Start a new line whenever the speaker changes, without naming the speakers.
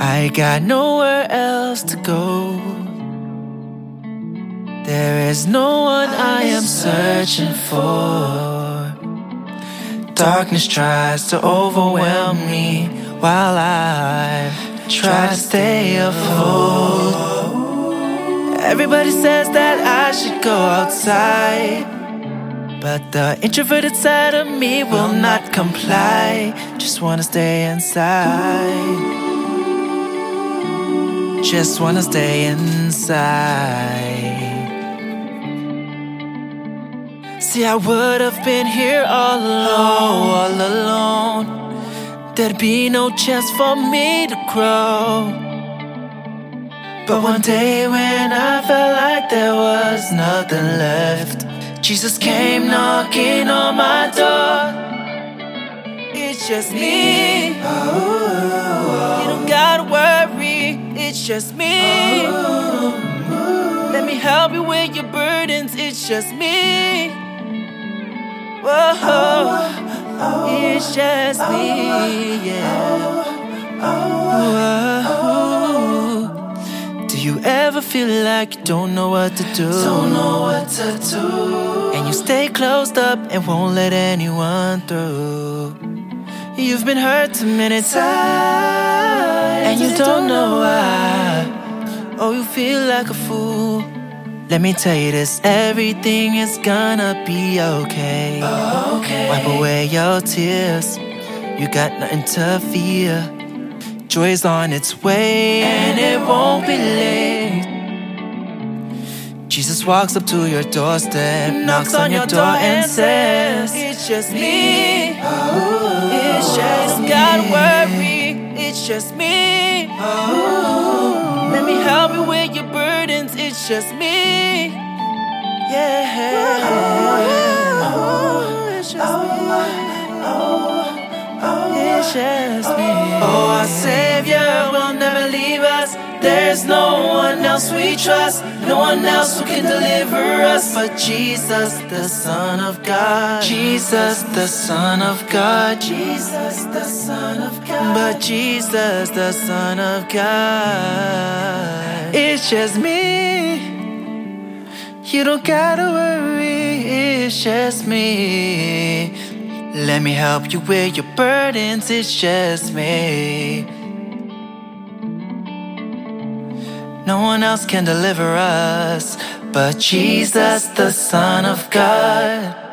I got nowhere else to go. There is no one I am searching for. Darkness tries to overwhelm me while I try to stay afloat. Everybody says that I should go outside. But the introverted side of me will not comply. Just wanna stay inside. Just wanna stay inside. See, I would have been here all alone, all alone. There'd be no chance for me to grow. But one day when I felt like there was nothing left, Jesus came knocking on my door. It's just me. Worry, it's just me. Let me help you with your burdens, it's just me. Whoa, it's just me, yeah. Whoa. Do you ever feel like you don't know what to do?
Don't know what to do.
And you stay closed up and won't let anyone through. You've been hurt too many times, and you don't know why. Oh, you feel like a fool. Let me tell you this everything is gonna be okay.
Okay.
Wipe away your tears, you got nothing to fear. Joy's on its way, and it won't be late. Jesus walks up to your doorstep, knocks on your door, and says, It's just me. It's just me. Gotta worry, it's just me. Help with your burdens, it's just me. Yeah. Oh, me. It's just me. Oh, our Savior will never leave us. There's no one else we trust, no one else who can deliver us but Jesus, the Son of God. Jesus, the Son of God.
Jesus, the Son of God.
But Jesus, the Son of God. It's just me. You don't gotta worry, it's just me. Let me help you with your burdens, it's just me. No one else can deliver us but Jesus, the Son of God.